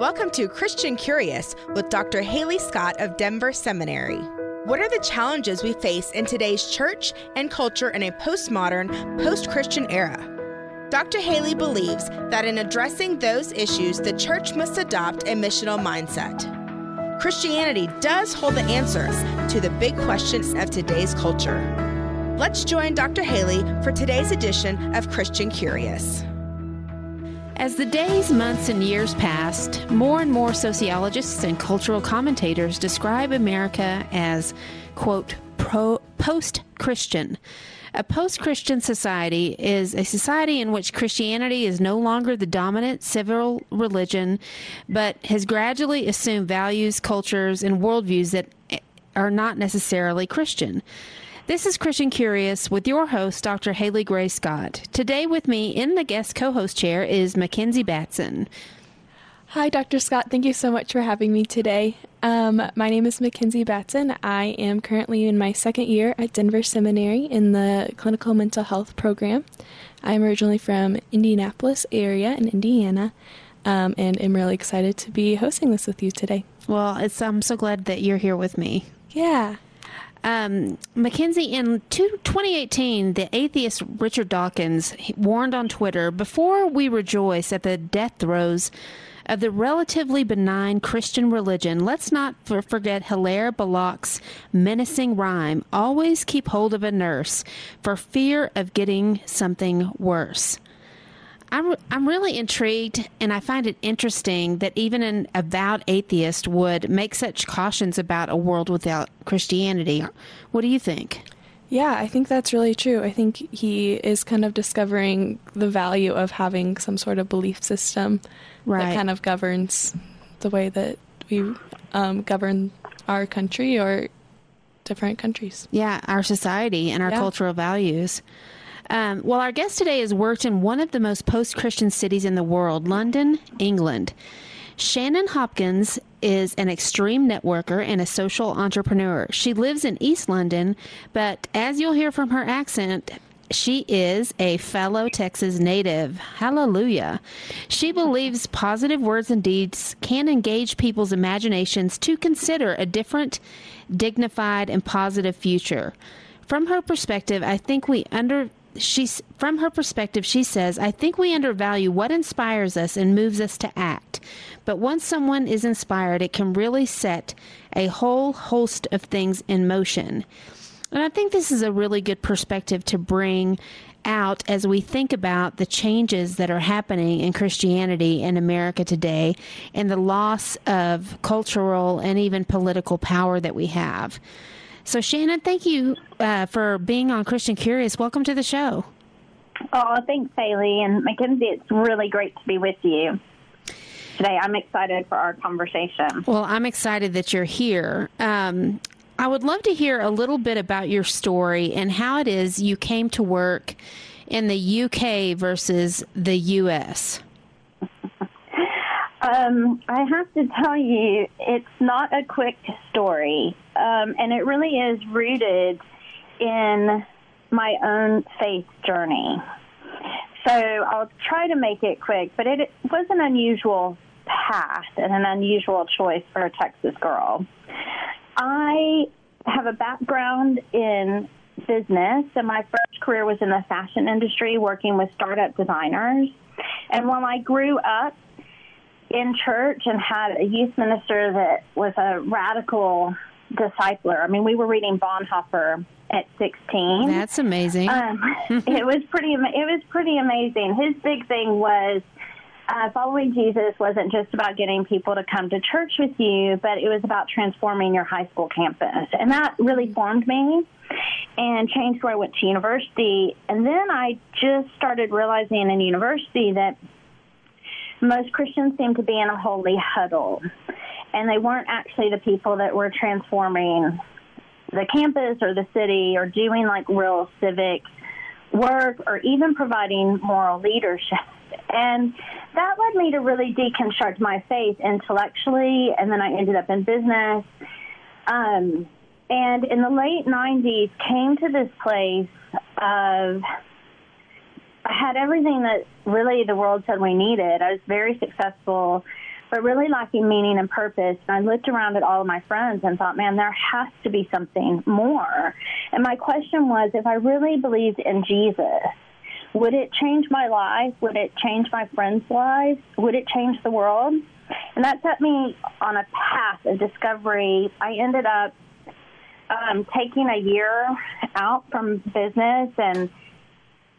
Welcome to Christian Curious with Dr. Halee Scott of Denver Seminary. What are the challenges we face in today's church and culture in a postmodern, post Christian era? Dr. Halee believes that in addressing those issues, the church must adopt a missional mindset. Christianity does hold the answers to the big questions of today's culture. Let's join Dr. Halee for today's edition of Christian Curious. As the days, months, and years passed, more and more sociologists and cultural commentators describe America as, quote, post Christian. A post Christian society is a society in which Christianity is no longer the dominant civil religion, but has gradually assumed values, cultures, and worldviews that are not necessarily Christian. This is Christian Curious with your host, Dr. Halee Gray Scott. Today, with me in the guest co host chair is Mackenzie Batson. Hi, Dr. Scott. Thank you so much for having me today. Um, my name is Mackenzie Batson. I am currently in my second year at Denver Seminary in the clinical mental health program. I'm originally from Indianapolis area in Indiana, um, and am really excited to be hosting this with you today. Well, I'm so glad that you're here with me. Yeah. Um, Mackenzie, in 2018, the atheist Richard Dawkins warned on Twitter before we rejoice at the death throes of the relatively benign Christian religion, let's not forget Hilaire Belloc's menacing rhyme always keep hold of a nurse for fear of getting something worse. I'm I'm really intrigued, and I find it interesting that even an avowed atheist would make such cautions about a world without Christianity. What do you think? Yeah, I think that's really true. I think he is kind of discovering the value of having some sort of belief system right. that kind of governs the way that we um, govern our country or different countries. Yeah, our society and our yeah. cultural values. Um, well, our guest today has worked in one of the most post Christian cities in the world, London, England. Shannon Hopkins is an extreme networker and a social entrepreneur. She lives in East London, but as you'll hear from her accent, she is a fellow Texas native. Hallelujah. She believes positive words and deeds can engage people's imaginations to consider a different, dignified, and positive future. From her perspective, I think we under she's from her perspective she says i think we undervalue what inspires us and moves us to act but once someone is inspired it can really set a whole host of things in motion and i think this is a really good perspective to bring out as we think about the changes that are happening in Christianity in America today and the loss of cultural and even political power that we have. So, Shannon, thank you uh, for being on Christian Curious. Welcome to the show. Oh, thanks, Halee. And Mackenzie, it's really great to be with you today. I'm excited for our conversation. Well, I'm excited that you're here. Um, I would love to hear a little bit about your story and how it is you came to work in the UK versus the US. Um, I have to tell you, it's not a quick story, um, and it really is rooted in my own faith journey. So I'll try to make it quick, but it was an unusual path and an unusual choice for a Texas girl. I have a background in business, and my first career was in the fashion industry, working with startup designers. And when I grew up, in church and had a youth minister that was a radical discipler. I mean, we were reading Bonhoeffer at 16. That's amazing. Um, it was pretty. It was pretty amazing. His big thing was uh, following Jesus wasn't just about getting people to come to church with you, but it was about transforming your high school campus, and that really formed me and changed where I went to university. And then I just started realizing in university that most Christians seem to be in a holy huddle, and they weren't actually the people that were transforming the campus or the city or doing like real civic work or even providing moral leadership. And that led me to really deconstruct my faith intellectually, and then I ended up in business. Um, and in the late 90s, came to this place of I had everything that really the world said we needed. I was very successful but really lacking meaning and purpose. And I looked around at all of my friends and thought, man, there has to be something more. And my question was if I really believed in Jesus, would it change my life? Would it change my friends' lives? Would it change the world? And that set me on a path of discovery. I ended up um, taking a year out from business and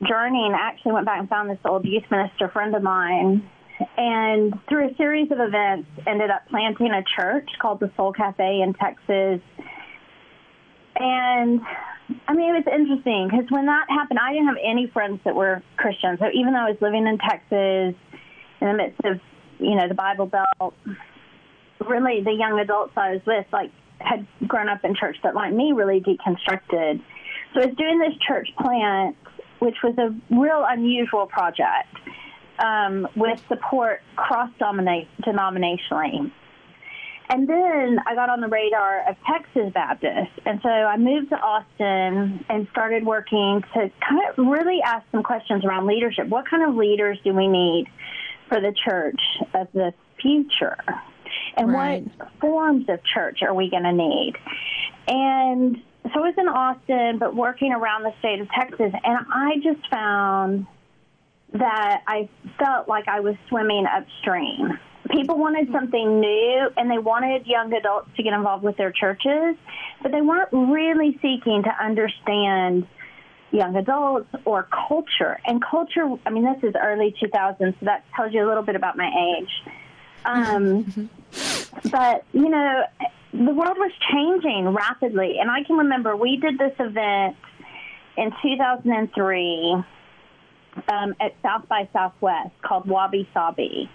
journeying. I actually went back and found this old youth minister friend of mine. And through a series of events ended up planting a church called the soul cafe in texas. And i mean it was interesting because when that happened i didn't have any friends that were christians. So even though i was living in texas in the midst of you know the bible belt really the young adults i was with like had grown up in church that like me really deconstructed. So i was doing this church plant which was a real unusual project um, with support cross denominationally. And then I got on the radar of Texas Baptist. And so I moved to Austin and started working to kind of really ask some questions around leadership. What kind of leaders do we need for the church of the future? And right. what forms of church are we going to need? And so I was in Austin, but working around the state of Texas. And I just found that I felt like I was swimming upstream. People wanted hmm. something new and they wanted young adults to get involved with their churches, but they weren't really seeking to understand young adults or culture. And culture, I mean, this is early 2000s, so that tells you a little bit about my age. Mm-hmm. Um, mm-hmm. but, you know, the world was changing rapidly. And I can remember we did this event in 2003 um, at South by Southwest called Wabi Sabi.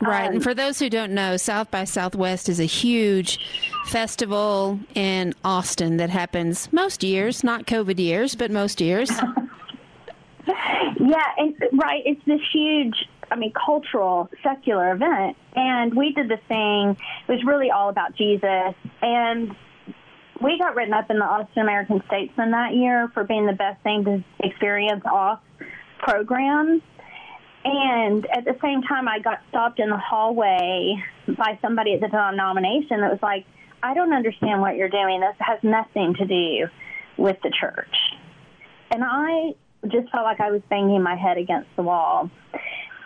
Right. Um, and for those who don't know, South by Southwest is a huge festival in Austin that happens most years, not COVID years, but most years. yeah, and right. It's this huge, I mean, cultural, secular event. And we did the thing, it was really all about Jesus. And we got written up in the Austin American Statesman that year for being the best thing to experience off programs. And at the same time, I got stopped in the hallway by somebody at the denomination that was like, I don't understand what you're doing. This has nothing to do with the church. And I just felt like I was banging my head against the wall.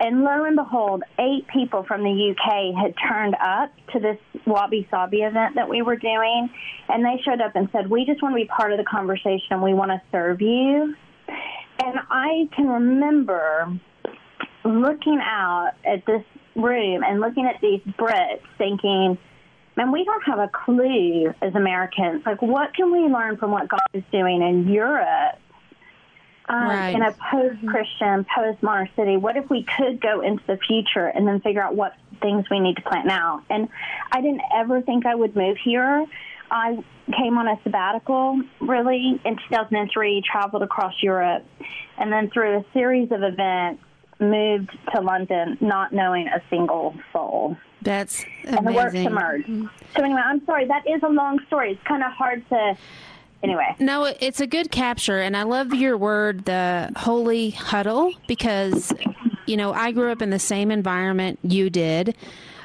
And lo and behold, eight people from the UK had turned up to this Wabi Sabi event that we were doing. And they showed up and said, We just want to be part of the conversation. We want to serve you. And I can remember looking out at this room and looking at these Brits thinking, man, we don't have a clue as Americans. Like, what can we learn from what God is doing in Europe? Um, right. In a post-Christian, post-modern city, what if we could go into the future and then figure out what things we need to plant now? And I didn't ever think I would move here. I came on a sabbatical really in 2003, traveled across Europe, and then through a series of events, moved to London not knowing a single soul. That's amazing. And the work emerged. Mm-hmm. So anyway, I'm sorry. That is a long story. It's kind of hard to. Anyway. No, it's a good capture, and I love your word, the holy huddle, because you know I grew up in the same environment you did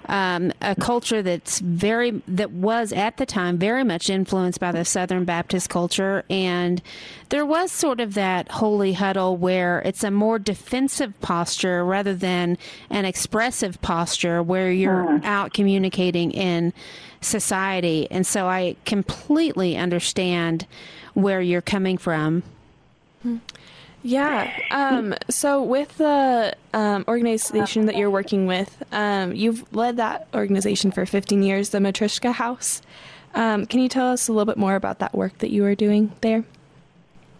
um, a culture that's very that was at the time very much influenced by the Southern Baptist culture, and there was sort of that holy huddle where it's a more defensive posture rather than an expressive posture where you're mm. out communicating in society, and so I completely understand where you're coming from. Yeah. Um, so, with the um, organization that you're working with, um, you've led that organization for 15 years, the Matryoshka House. Um, can you tell us a little bit more about that work that you are doing there?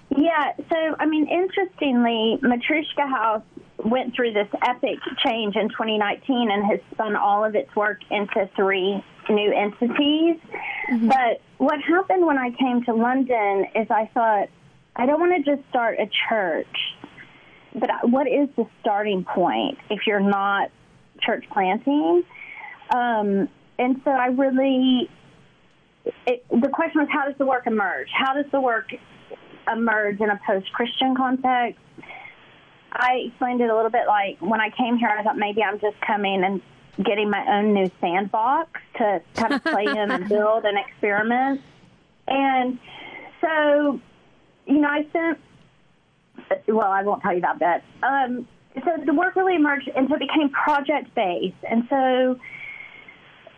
Yeah. So, I mean, interestingly, Matryoshka House went through this epic change in 2019 and has spun all of its work into three new entities. Mm-hmm. But what happened when I came to London is I thought, I don't want to just start a church, but what is the starting point if you're not church planting? Um, and so I really, it, the question was, how does the work emerge? How does the work emerge in a post Christian context? I explained it a little bit like when I came here, I thought maybe I'm just coming and getting my own new sandbox to kind of play in and build and experiment. And so, you know, I spent, well, I won't tell you about that. Um, so the work really emerged, and so it became project based. And so,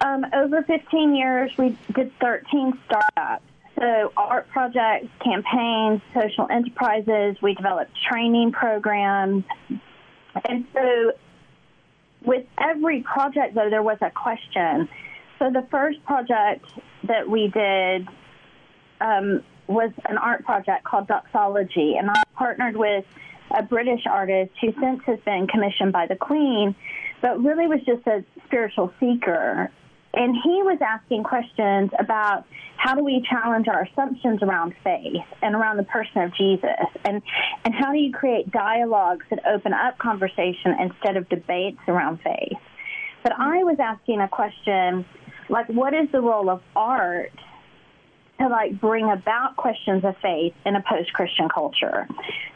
um, over 15 years, we did 13 startups. So, art projects, campaigns, social enterprises, we developed training programs. And so, with every project, though, there was a question. So, the first project that we did um, was an art project called Doxology, and I partnered with a British artist who since has been commissioned by the Queen, but really was just a spiritual seeker. And he was asking questions about how do we challenge our assumptions around faith and around the person of Jesus, and and how do you create dialogues that open up conversation instead of debates around faith. But I was asking a question like, what is the role of art to like bring about questions of faith in a post-Christian culture.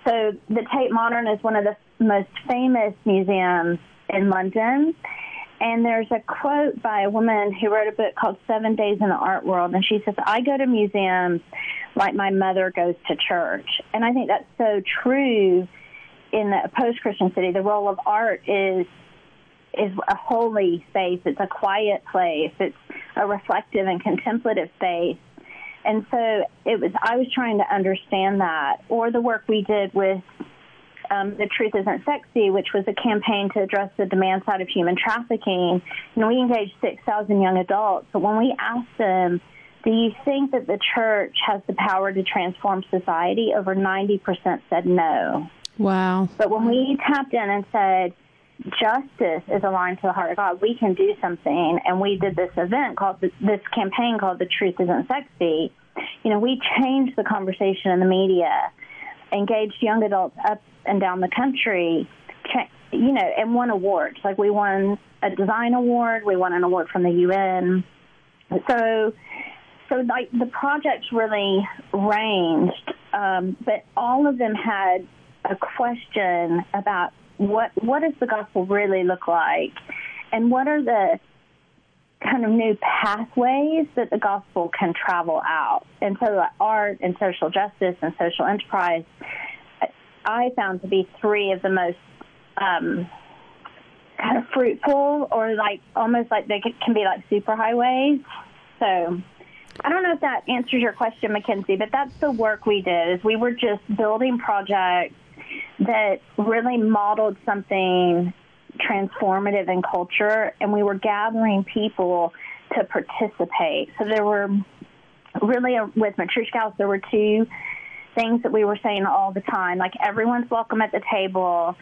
So the Tate Modern is one of the most famous museums in London. And there's a quote by a woman who wrote a book called Seven Days in the Art World. And she says, I go to museums like my mother goes to church. And I think that's so true in a post Christian city. The role of art is is a holy space. It's a quiet place. It's a reflective and contemplative space. And so it was, I was trying to understand that. Or the work we did with um, The Truth Isn't Sexy, which was a campaign to address the demand side of human trafficking. And we engaged 6,000 young adults. But when we asked them, do you think that the church has the power to transform society? Over 90% said no. Wow. But when we tapped in and said, justice is aligned to the heart of God, we can do something. And we did this event called this campaign called "The Truth Isn't Sexy." You know, we changed the conversation in the media, engaged young adults up and down the country, you know, and won awards. Like we won a design award, we won an award from the UN. So, so like the projects really ranged, um, but all of them had a question about what what does the gospel really look like, and what are the kind of new pathways that the gospel can travel out. And so, art and social justice and social enterprise, I found to be three of the most um, kind of fruitful, or like almost like they can be like superhighways. So. I don't know if that answers your question, Mackenzie, but that's the work we did. Is we were just building projects that really modeled something transformative in culture, and we were gathering people to participate. So there were really, uh, with Matryoshka House, there were two things that we were saying all the time, like everyone's welcome at the table.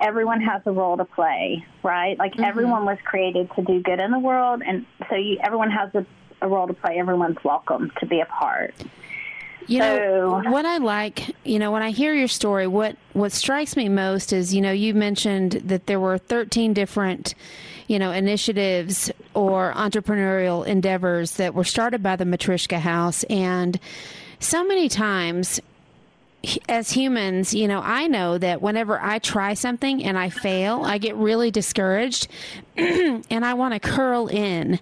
everyone has a role to play, right? Like mm-hmm. everyone was created to do good in the world, and so you, everyone has a, a role to play. Everyone's welcome to be a part. You know what I like, you know, when I hear your story, what what strikes me most is, you know, you mentioned that there were 13 different, you know, initiatives or entrepreneurial endeavors that were started by the Matryoshka House and so many times as humans, you know, I know that whenever I try something and I fail, I get really discouraged and I want to curl in.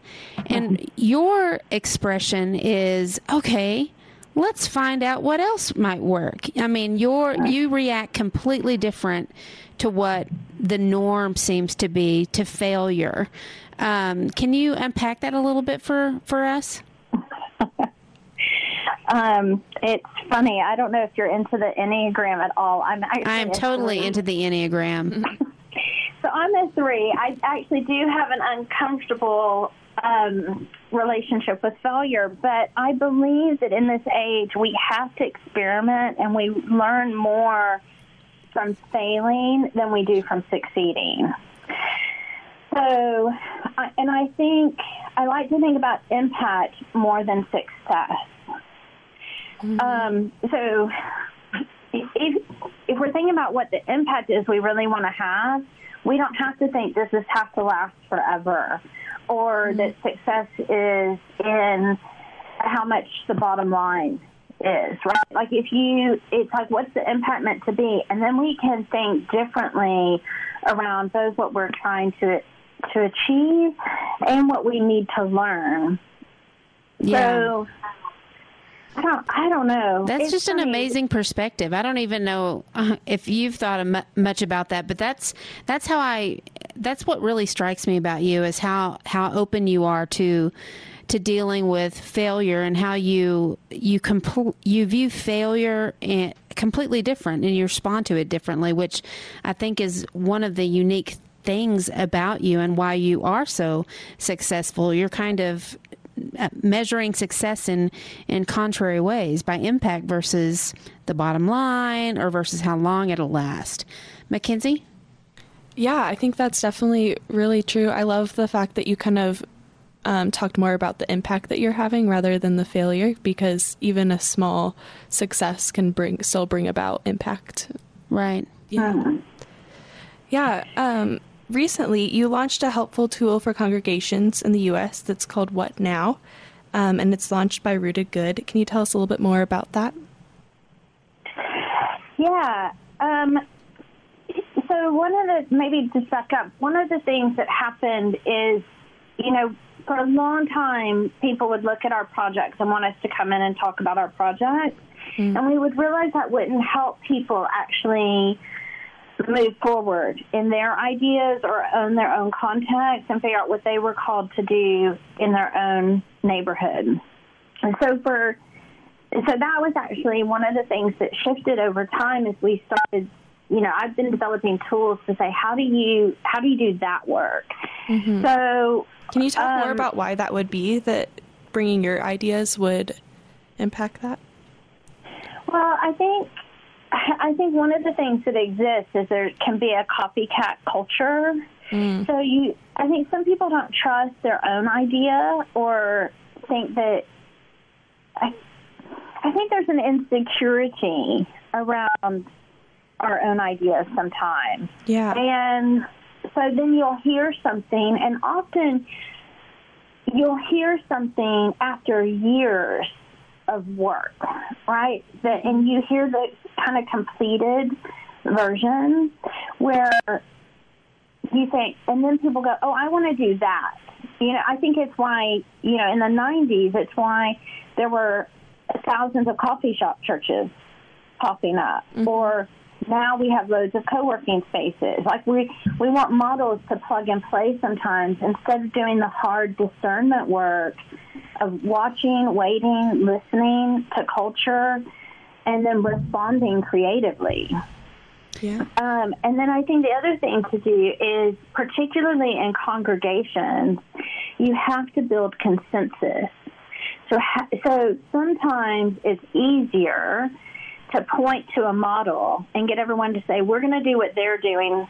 And your expression is okay, let's find out what else might work. I mean, you you react completely different to what the norm seems to be to failure. Um, can you unpack that a little bit for for us? um, it's funny. I don't know if you're into the enneagram at all. I'm I'm totally into the enneagram. so I'm a three. I actually do have an uncomfortable um, relationship with failure. But I believe that in this age, we have to experiment and we learn more from failing than we do from succeeding. So, and I think I like to think about impact more than success. Mm-hmm. Um, so, if, if we're thinking about what the impact is we really want to have, we don't have to think does this is has to last forever or mm-hmm. that success is in how much the bottom line is, right? Like if you, it's like what's the impact meant to be, and then we can think differently around both what we're trying to to achieve and what we need to learn. Yeah. So I don't, I don't know. That's it's just funny. an amazing perspective. I don't even know uh, if you've thought much about that, but that's that's how I. That's what really strikes me about you is how how open you are to to dealing with failure and how you you compl- you view failure completely different and you respond to it differently, which I think is one of the unique things about you and why you are so successful. You're kind of measuring success in in contrary ways by impact versus the bottom line or versus how long it'll last. Mackenzie? Yeah, I think that's definitely really true. I love the fact that you kind of um, talked more about the impact that you're having rather than the failure, because even a small success can bring still bring about impact. Right. Yeah. Yeah. Um, recently, you launched a helpful tool for congregations in the U.S. that's called What Now, um, and it's launched by Rooted Good. Can you tell us a little bit more about that? Yeah. Um, so one of the maybe to back up, one of the things that happened is, you know, for a long time, people would look at our projects and want us to come in and talk about our projects. Mm. And we would realize that wouldn't help people actually move forward in their ideas or own their own context and figure out what they were called to do in their own neighborhood. And so for so that was actually one of the things that shifted over time as we started you know i've been developing tools to say how do you how do you do that work mm-hmm. so can you talk um, more about why that would be that bringing your ideas would impact that? Well, I think I think one of the things that exists is there can be a copycat culture. Mm. So you, I think some people don't trust their own idea or think that. I, I think there's an insecurity around our own ideas sometimes. Yeah. And so then you'll hear something, and often you'll hear something after years of work, right? That, and you hear the kind of completed version where you think, and then people go, "Oh, I want to do that." You know, I think it's why you know in the '90s, it's why there were thousands of coffee shop churches popping up, mm-hmm. or now we have loads of co-working spaces. Like we we want models to plug and play sometimes instead of doing the hard discernment work of watching, waiting, listening to culture, and then responding creatively. Yeah. Um, and then I think the other thing to do is, particularly in congregations, you have to build consensus. So, ha- so sometimes it's easier to point to a model and get everyone to say, we're going to do what they're doing,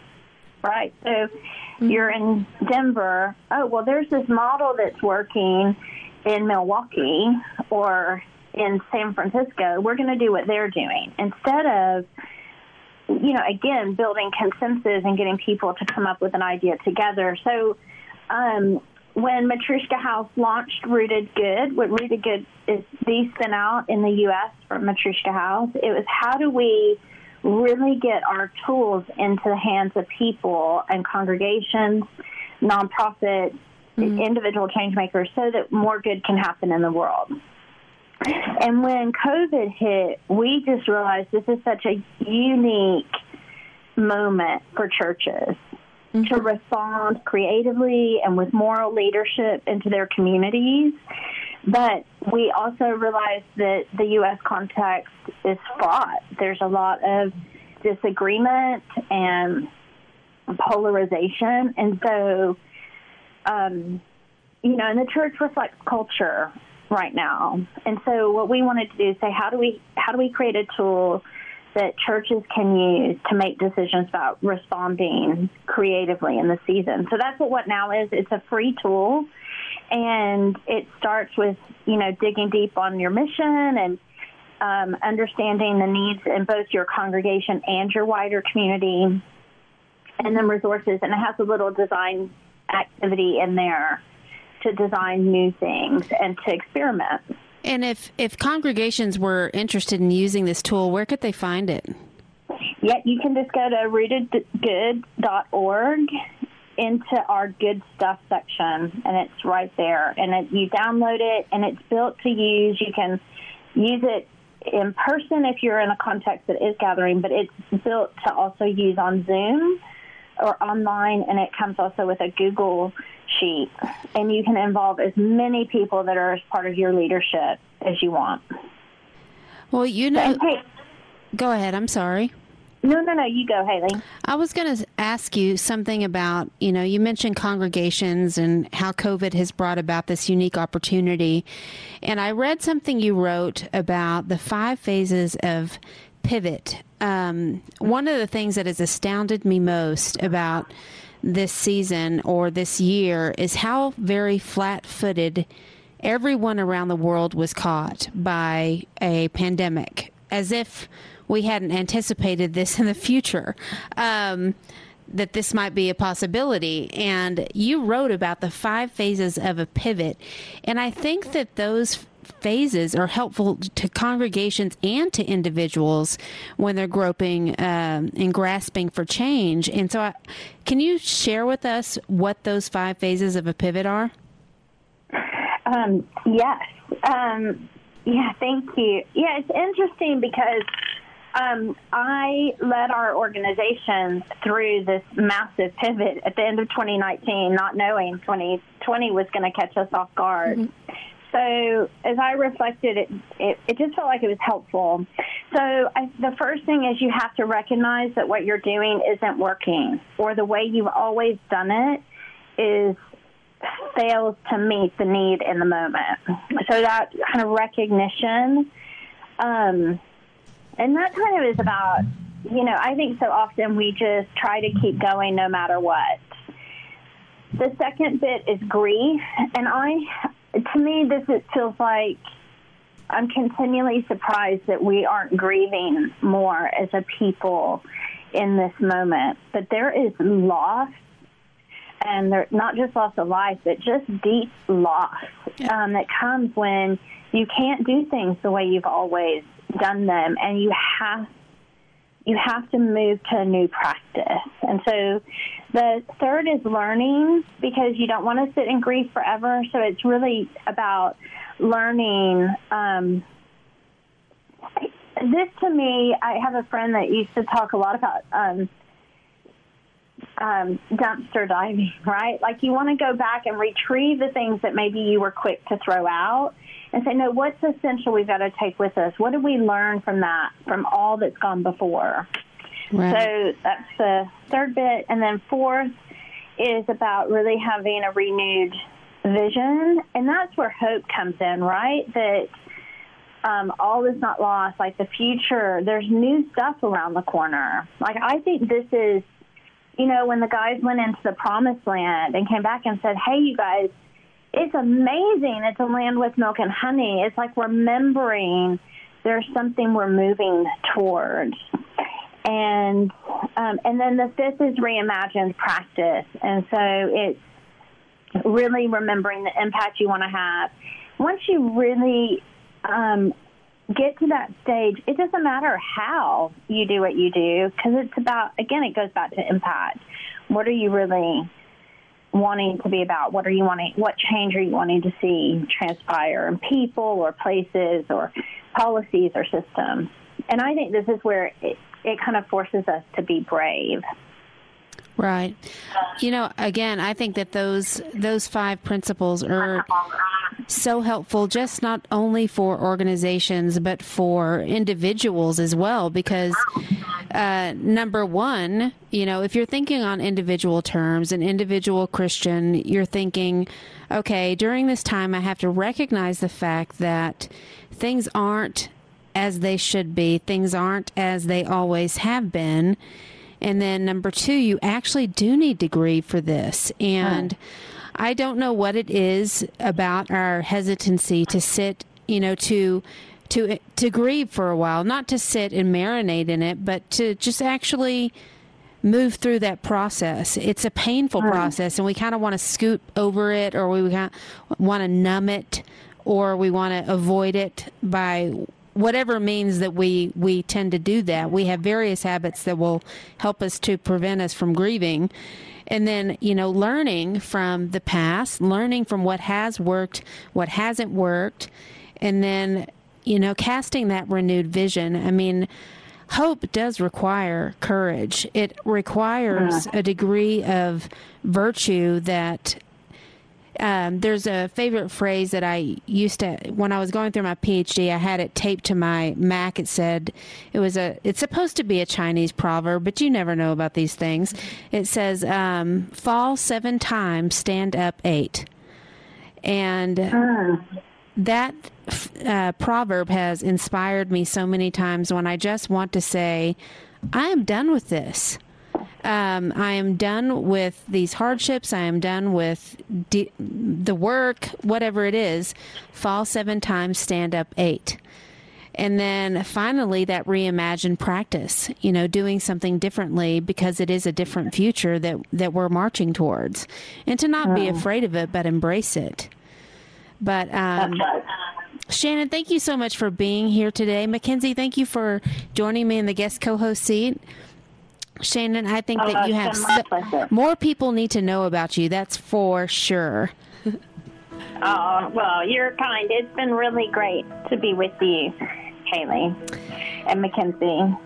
right? So mm-hmm. you're in Denver. Oh, well, there's this model that's working in Milwaukee or in San Francisco. We're going to do what they're doing instead of, you know, again, building consensus and getting people to come up with an idea together. So, um, when Matryoshka House launched Rooted Good, what Rooted Good is the spin out in the U.S. from Matryoshka House, it was how do we really get our tools into the hands of people and congregations, nonprofits, mm-hmm. individual change makers, so that more good can happen in the world. And when COVID hit, we just realized this is such a unique moment for churches mm-hmm. to respond creatively and with moral leadership into their communities. But we also realize that the U.S. context is fraught. There's a lot of disagreement and polarization. And so, um, you know, and the church reflects culture right now. And so what we wanted to do is say, how do we, how do we create a tool that churches can use to make decisions about responding creatively in the season. So that's what What Now is. It's a free tool, and it starts with you know digging deep on your mission and um, understanding the needs in both your congregation and your wider community, and then resources. And it has a little design activity in there to design new things and to experiment. And if if congregations were interested in using this tool, where could they find it? Yeah, you can just go to rootedgood.org into our good stuff section, and it's right there. And it, you download it, and it's built to use. You can use it in person if you're in a context that is gathering, but it's built to also use on Zoom or online, and it comes also with a Google sheet. And you can involve as many people that are as part of your leadership as you want. Well, you know. Hey, go ahead. I'm sorry. No, no, no. You go, Halee. I was going to ask you something about, you know, you mentioned congregations and how COVID has brought about this unique opportunity. And I read something you wrote about the five phases of pivot. Um, one of the things that has astounded me most about this season or this year is how very flat footed everyone around the world was caught by a pandemic, as if we hadn't anticipated this in the future. Um, that this might be a possibility. And you wrote about the five phases of a pivot. And I think that those phases are helpful to congregations and to individuals when they're groping um, and grasping for change. And so, I, can you share with us what those five phases of a pivot are? Um, yes. Um, yeah, thank you. Yeah, it's interesting because um, I led our organization through this massive pivot at the end of 2019, not knowing 2020 was going to catch us off guard. Mm-hmm. So as I reflected, it, it, it just felt like it was helpful. So I, the first thing is you have to recognize that what you're doing isn't working, or the way you've always done it is fails to meet the need in the moment. So that kind of recognition. Um, and that kind of is about, you know, I think so often we just try to keep going no matter what. The second bit is grief. And I, to me, this it feels like I'm continually surprised that we aren't grieving more as a people in this moment. But there is loss, and there not just loss of life, but just deep loss um, that comes when you can't do things the way you've always done them, and you have you have to move to a new practice. And so the third is learning because you don't want to sit in grief forever. So it's really about learning. Um, this to me, I have a friend that used to talk a lot about um, um, dumpster diving, right? Like you want to go back and retrieve the things that maybe you were quick to throw out and say, no, what's essential we've got to take with us? What did we learn from that, from all that's gone before? Right. So that's the third bit. And then fourth is about really having a renewed vision. And that's where hope comes in, right? That um, all is not lost. Like the future, there's new stuff around the corner. Like I think this is, you know, when the guys went into the promised land and came back and said, hey, you guys, it's amazing. It's a land with milk and honey. It's like remembering there's something we're moving towards. And um, and then the fifth is reimagined practice. And so it's really remembering the impact you want to have. Once you really um, get to that stage, it doesn't matter how you do what you do because it's about, again, it goes back to impact. What are you really wanting to be about? What are you wanting? What change are you wanting to see transpire in people or places or policies or systems? And I think this is where it, it kind of forces us to be brave. Right. You know, again, I think that those those five principles are so helpful just not only for organizations but for individuals as well because uh, number one you know if you're thinking on individual terms an individual christian you're thinking okay during this time i have to recognize the fact that things aren't as they should be things aren't as they always have been. And then number two you actually do need to grieve for this. And I don't know what it is about our hesitancy to sit, you know, to to to grieve for a while, not to sit and marinate in it, but to just actually move through that process. It's a painful right. process, and we kind of want to scoot over it, or we want to numb it, or we want to avoid it by whatever means that we we tend to do that. We have various habits that will help us to prevent us from grieving, and then you know learning from the past learning from what has worked what hasn't worked and then you know casting that renewed vision. I mean hope does require courage. It requires a degree of virtue that um, there's a favorite phrase that I used to when I was going through my PhD. I had it taped to my Mac. It said it was a. It's supposed to be a Chinese proverb, but you never know about these things. It says, um, "Fall seven times, stand up eight. and that uh, proverb has inspired me so many times when I just want to say, "I am done with this." Um, I am done with these hardships. I am done with de- the work, whatever it is. Fall seven times, stand up eight. And then finally, that reimagined practice, you know, doing something differently because it is a different future that, that we're marching towards. And to not be afraid of it, but embrace it. But, um, Shannon, thank you so much for being here today. Mackenzie, thank you for joining me in the guest co host seat. Shannon, I think Oh, that you have so- more people need to know about you. That's for sure. Oh, well, you're kind. It's been really great to be with you, Halee and Mackenzie.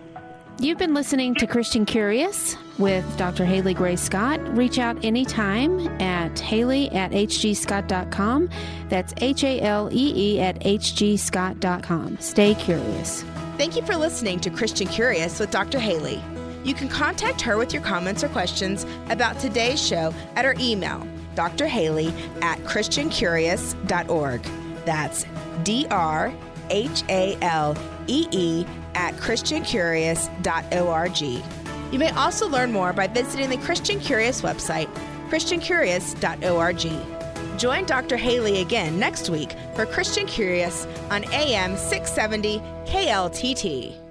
You've been listening to Christian Curious with Dr. Halee Gray Scott. Reach out anytime at halee at hgscott.com. That's H A L E E at hgscott.com. Stay curious. Thank you for listening to Christian Curious with Dr. Halee. You can contact her with your comments or questions about today's show at her email, drhalee at christiancurious.org. That's D R H A L E E at christiancurious.org. You may also learn more by visiting the Christian Curious website, christiancurious.org. Join Dr. Halee again next week for Christian Curious on AM 670 KLTT.